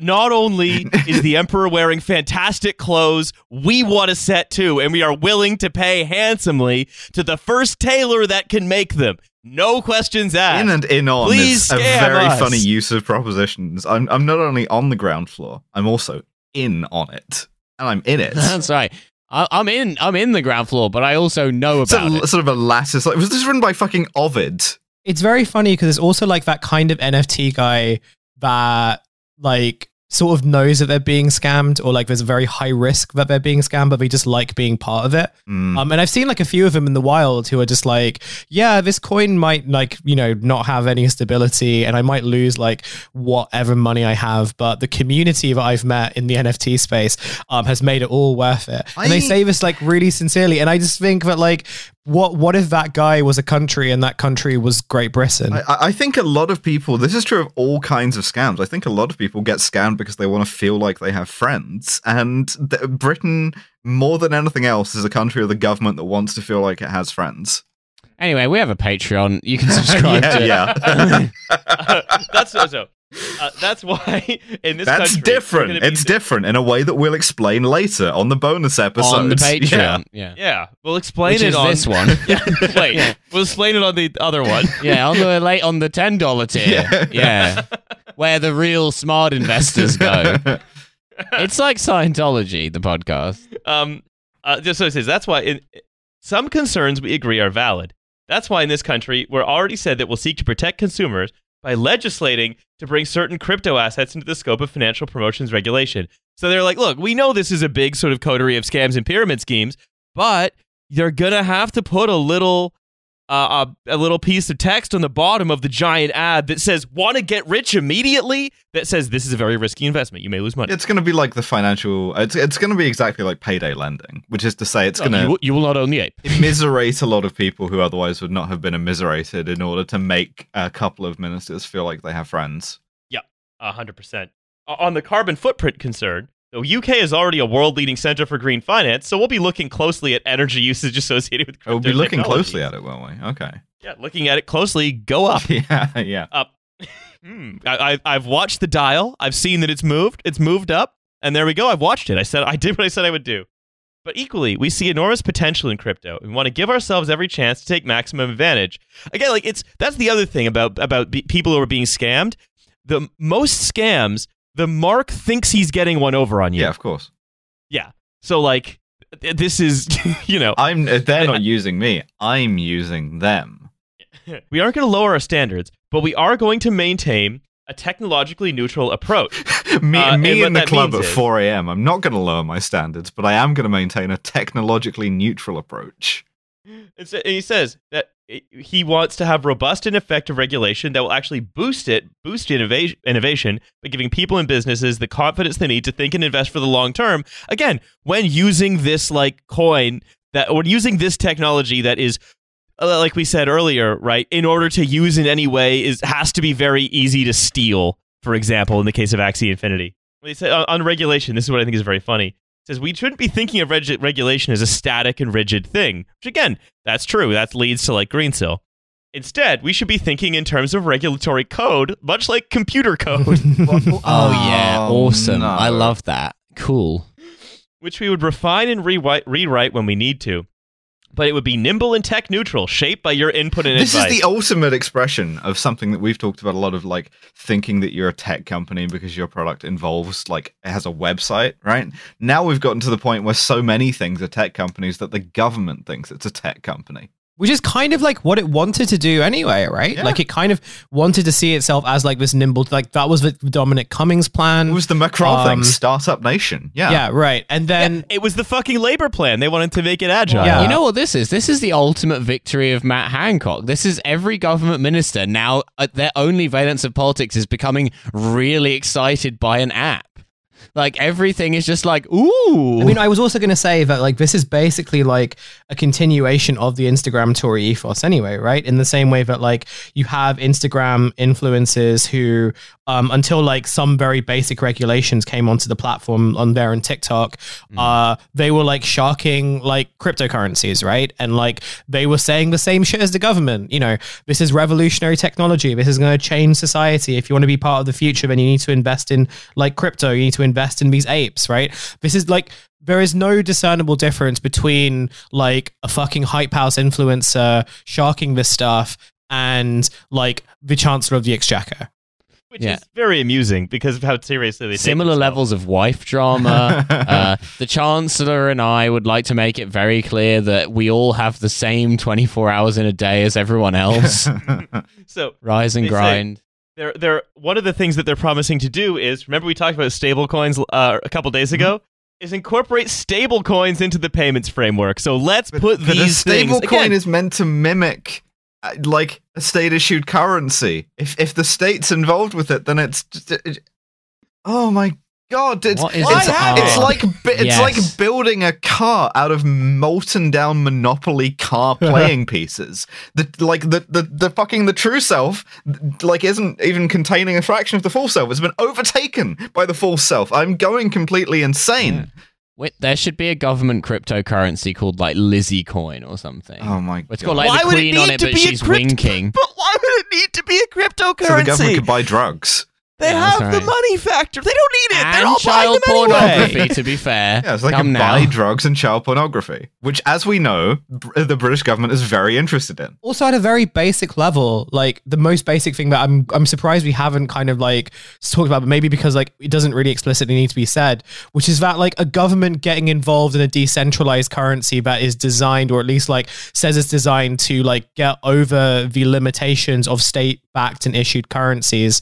not only is the emperor wearing fantastic clothes, we want a set too, and we are willing to pay handsomely to the first tailor that can make them. No questions asked. In and in on Please is a very us. funny use of propositions. I'm I'm not only on the ground floor, I'm also in on it, and I'm in it. That's right. I, I'm in. I'm in the ground floor, but I also know about a, it. sort of a lattice. Like, was this written by fucking Ovid? It's very funny because it's also like that kind of NFT guy that like sort of knows that they're being scammed or like there's a very high risk that they're being scammed, but they just like being part of it. Mm. Um, and I've seen like a few of them in the wild who are just like, yeah, this coin might like, you know, not have any stability and I might lose like whatever money I have. But the community that I've met in the NFT space um, has made it all worth it. And they say this like really sincerely. And I just think that like, what what if that guy was a country and that country was Great Britain? I, I think a lot of people. This is true of all kinds of scams. I think a lot of people get scammed because they want to feel like they have friends, and th- Britain, more than anything else, is a country of the government that wants to feel like it has friends. Anyway, we have a Patreon. You can subscribe yeah, to. yeah. that's so. So uh, that's why in this That's country, different. It's the- different in a way that we'll explain later on the bonus episode. on the Yeah. Patreon. Yeah. Yeah, we'll explain Which it is on this one. Yeah, wait, Yeah. we'll explain it on the other one. Yeah, on the late on the ten dollar tier. Yeah. Yeah. Where the real smart investors go. It's like Scientology, the podcast. Um, uh, just so it says, that's why in, some concerns we agree are valid. That's why in this country, we're already said that we'll seek to protect consumers by legislating to bring certain crypto assets into the scope of financial promotions regulation. So they're like, look, we know this is a big sort of coterie of scams and pyramid schemes, but they're gonna have to put a little. Uh, a, a little piece of text on the bottom of the giant ad that says "Want to get rich immediately?" That says this is a very risky investment. You may lose money. It's going to be like the financial. It's it's going to be exactly like payday lending, which is to say, it's No, going to will- you will not own the ape. immiserate a lot of people who otherwise would not have been immiserated in order to make a couple of ministers feel like they have friends. Yeah. A hundred percent. On the carbon footprint concern, the UK is already a world-leading center for green finance, so we'll be looking closely at energy usage associated with. Crypto. We'll be looking closely at it, won't we? Okay. Yeah, looking at it closely. Go up, Yeah, yeah. up. Hmm. I, I, I've watched the dial. I've seen that it's moved. It's moved up, and there we go. I've watched it. I said I did what I said I would do. But equally, we see enormous potential in crypto. We want to give ourselves every chance to take maximum advantage. Again, like it's that's the other thing about about be- people who are being scammed. The most scams, the mark thinks he's getting one over on you. Yeah, of course. Yeah. So like this is you know I'm. uh, They're not using me. I'm using them. we aren't going to lower our standards, but we are going to maintain a technologically neutral approach. me, Uh, and me in the club at 4 a.m. I'm not going to lower my standards, but I am going to maintain a technologically neutral approach. It's, and he says that he wants to have robust and effective regulation that will actually boost it, boost innovation, innovation by giving people and businesses the confidence they need to think and invest for the long term. Again, when using this like coin that, or using this technology that is, uh, like we said earlier, right? In order to use in any way, is has to be very easy to steal. For example, in the case of Axie Infinity, they say on, on regulation. This is what I think is very funny says we shouldn't be thinking of reg- regulation as a static and rigid thing. Which again, that's true. That leads to like Greensill. Instead, we should be thinking in terms of regulatory code, much like computer code, Oh, yeah, Oh, awesome. no. I love that. Cool. which we would refine and rewrite, rewrite when we need to. But it would be nimble and tech neutral, shaped by your input and This advice. is the ultimate expression of something that we've talked about a lot of like thinking that you're a tech company because your product involves like it has a website, right? Now we've gotten to the point where so many things are tech companies that the government thinks it's a tech company. Which is kind of like what it wanted to do anyway, right? Yeah. Like it kind of wanted to see itself as like this nimble, like that was the Dominic Cummings plan. It was the Macron Um, thing, Startup Nation. Yeah. yeah, right. And then it was the fucking labor plan. They wanted to make it agile. Yeah. You know what this is? This is the ultimate victory of Matt Hancock. This is every government minister now, uh, their only valence of politics is becoming really excited by an app. Like everything is just like, ooh. I mean, I was also going to say that like this is basically like a continuation of the Instagram Tory ethos, anyway, right? In the same way that like you have Instagram influencers who um, until like some very basic regulations came onto the platform on there and TikTok. Uh, they were like sharking like cryptocurrencies, right? And like they were saying the same shit as the government. You know, this is revolutionary technology. This is going to change society. If you want to be part of the future, then you need to invest in like crypto. You need to invest in these apes, right? This is like there is no discernible difference between like a fucking hype house influencer sharking this stuff and like the chancellor of the exchequer. Which Yeah. is very amusing because of how seriously they take Similar themselves. levels of wife drama. uh, the Chancellor and I would like to make it very clear that we all have the same 24 hours in a day as everyone else. So Rise and They say- grind. they're they're one of the things that they're promising to do is remember we talked about stable coins uh, a couple days ago is incorporate stable coins into the payments framework. So let's put But a these stable things coin again, is meant to mimic Uh, like a state issued currency. If if the state's involved with it, then it's just, it- oh my god! It's What is it's, it? it's like it's Yes. like building a car out of molten down Monopoly car playing pieces. The like the, the the fucking the true self like isn't even containing a fraction of the full self. It's been overtaken by the full self. I'm going completely insane. Wait, there should be a government cryptocurrency called like Lizzie Coin or something. Oh my It's god! got like Why the would it queen on need it, to but be a she's crypt- winking. But why would it need to be a cryptocurrency? so the government could buy drugs. They Yeah, have the right. money factor. They don't need it. They're and all buying child them pornography, anyway. to be fair. Yeah, so they Come can now. buy drugs and child pornography, which, as we know, br- the British government is very interested in. Also, at a very basic level, like the most basic thing that I'm I'm surprised we haven't kind of like talked about, but maybe because like it doesn't really explicitly need to be said, which is that like a government getting involved in a decentralized currency that is designed, or at least like says it's designed to like get over the limitations of state backed and issued currencies.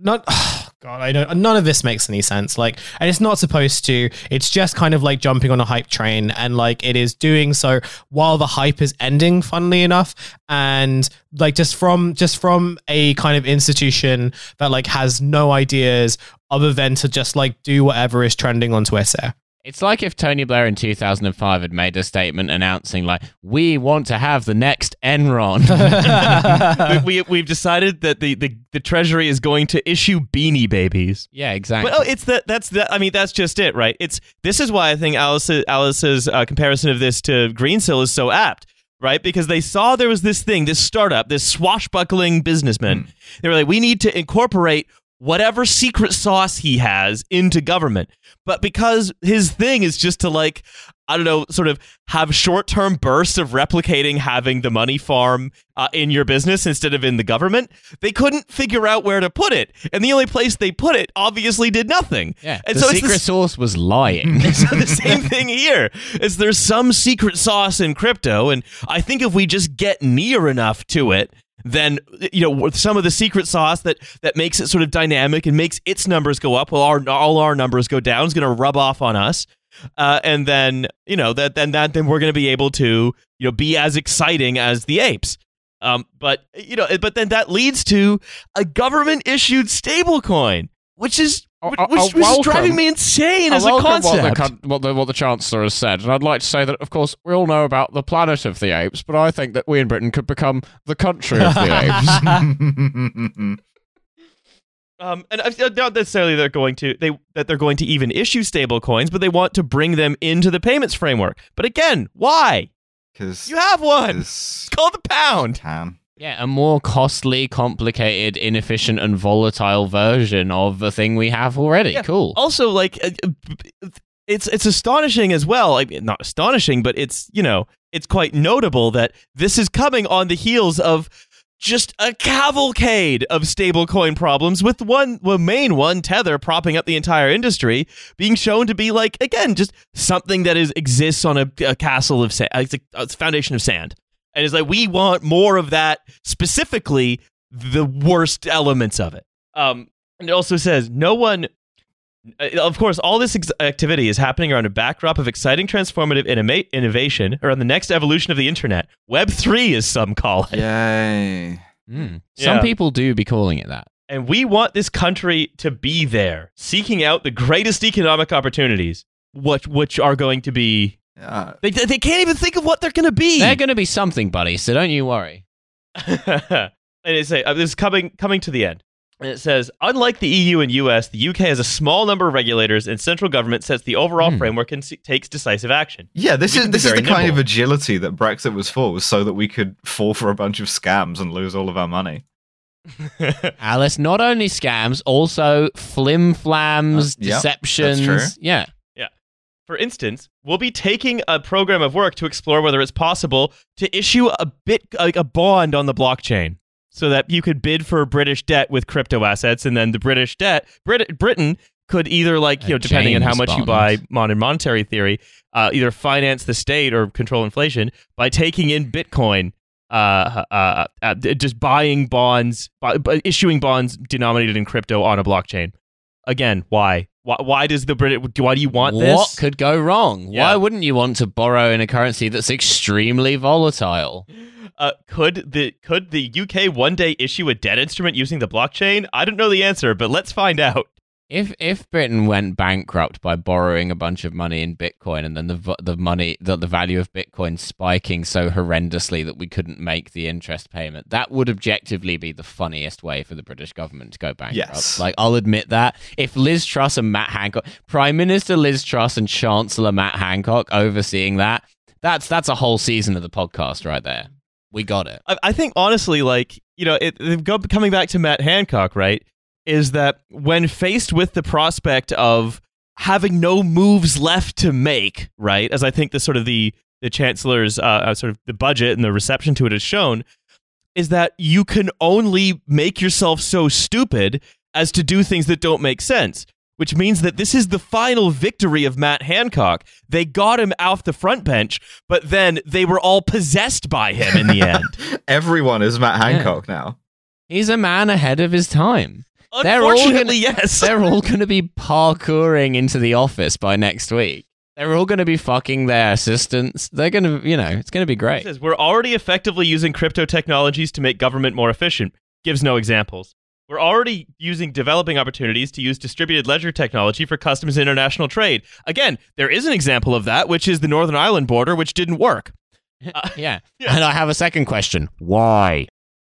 Not God, I don't. None of this makes any sense. Like, and it's not supposed to. It's just kind of like jumping on a hype train, and like it is doing so while the hype is ending. Funnily enough, and like just from just from a kind of institution that like has no ideas other than to just like do whatever is trending on Twitter. It's like if Tony Blair in 2005 had made a statement announcing, like, we want to have the next Enron. we, we we've decided that the, the the treasury is going to issue beanie babies. yeah, exactly. But oh, it's that that's that. I mean, that's just it, right? It's this is why I think Alice's Alice's uh, comparison of this to Greensill is so apt, right? Because they saw there was this thing, this startup, this swashbuckling businessman. They were like, we need to incorporate whatever secret sauce he has into government. But because his thing is just to like, I don't know, sort of have short term bursts of replicating having the money farm uh, in your business instead of in the government, they couldn't figure out where to put it. And the only place they put it obviously did nothing. yeah, and the so it's secret this- source was lying. so the same thing here is there's some secret sauce in crypto and i think if we just get near enough to it then you know with some of the secret sauce that that makes it sort of dynamic and makes its numbers go up while our all our numbers go down is going to rub off on us. Uh, and then you know that then that then we're going to be able to you know be as exciting as the apes. Um, but you know but then that leads to a government issued stablecoin which is I- which, I- which I was driving me insane I as a welcome what concept. the, what, the, what the Chancellor has said, and I'd like to say that, of course, we all know about the planet of the apes, but I think that we in Britain could become the country of the apes. Um, and uh, not necessarily they're going to they that they're going to even issue stable coins, but they want to bring them into the payments framework. But again, why? Because You have one. It's called the pound. can. Yeah, a more costly, complicated, inefficient, and volatile version of the thing we have already. Yeah. Cool. Also, like uh, uh, it's it's astonishing as well. Like not astonishing, but it's you know it's quite notable that this is coming on the heels of just a cavalcade of stablecoin problems with one the main one tether propping up the entire industry being shown to be like again just something that is exists on a, a castle of sand it's a, a foundation of sand and it's like we want more of that specifically the worst elements of it um and it also says no one uh, of course, all this ex- activity is happening around a backdrop of exciting transformative innoma- innovation around the next evolution of the internet. Web 3, as some call it. Yay. Mm. Some Yeah. people do be calling it that. And we want this country to be there, seeking out the greatest economic opportunities, which, which are going to be. Uh, They, they can't even think of what they're going to be. They're going to be something, buddy, so don't you worry. and it's a, uh, this is coming, coming to the end. And it says, unlike the EU and US, the UK has a small number of regulators, and central government sets the overall Hmm. framework and takes decisive action. Yeah, this We is this is the very kind of nimble. agility that Brexit was for, was so that we could fall for a bunch of scams and lose all of our money. Alice, not only scams, also flim flams, Uh, yep, that's deceptions. true. Yeah. For instance, we'll be taking a program of work to explore whether it's possible to issue a bit like a bond on the blockchain so that you could bid for British debt with crypto assets and then the British debt Brit- Britain could either like, you A know, depending on how much you buy modern monetary theory, uh, either finance the state or control inflation by taking in Bitcoin uh, uh, uh, just buying bonds, bu- issuing bonds denominated in crypto on a blockchain. Again, why? Why, why does the Brit? Why do you want what this? What could go wrong? Yeah. Why wouldn't you want to borrow in a currency that's extremely volatile? Uh, could the could the UK one day issue a debt instrument using the blockchain? I don't know the answer, but let's find out. If if Britain went bankrupt by borrowing a bunch of money in Bitcoin and then the the money the, the value of Bitcoin spiking so horrendously that we couldn't make the interest payment, that would objectively be the funniest way for the British government to go bankrupt. Yes. Like I'll admit that if Liz Truss and Matt Hancock, Prime Minister Liz Truss and Chancellor Matt Hancock overseeing that, that's that's a whole season of the podcast right there. We got it. I, I think honestly, like you know, it, coming back to Matt Hancock, right? Is that when faced with the prospect of having no moves left to make, right? As I think the sort of the the chancellor's uh, uh, sort of the budget and the reception to it has shown, is that you can only make yourself so stupid as to do things that don't make sense. Which means that this is the final victory of Matt Hancock. They got him off the front bench, but then they were all possessed by him in the end. Everyone is Matt Hancock now. He's a man ahead of his time. They're all Unfortunately, gonna- yes. They're all going to be parkouring into the office by next week. They're all going to be fucking their assistants. They're going to, you know, it's going to be great. says we're already effectively using crypto technologies to make government more efficient. Gives no examples. We're already using developing opportunities to use distributed ledger technology for customs and international trade. Again, there is an example of that, which is the Northern Ireland border, which didn't work. yeah. Yeah. And I have a second question. Why?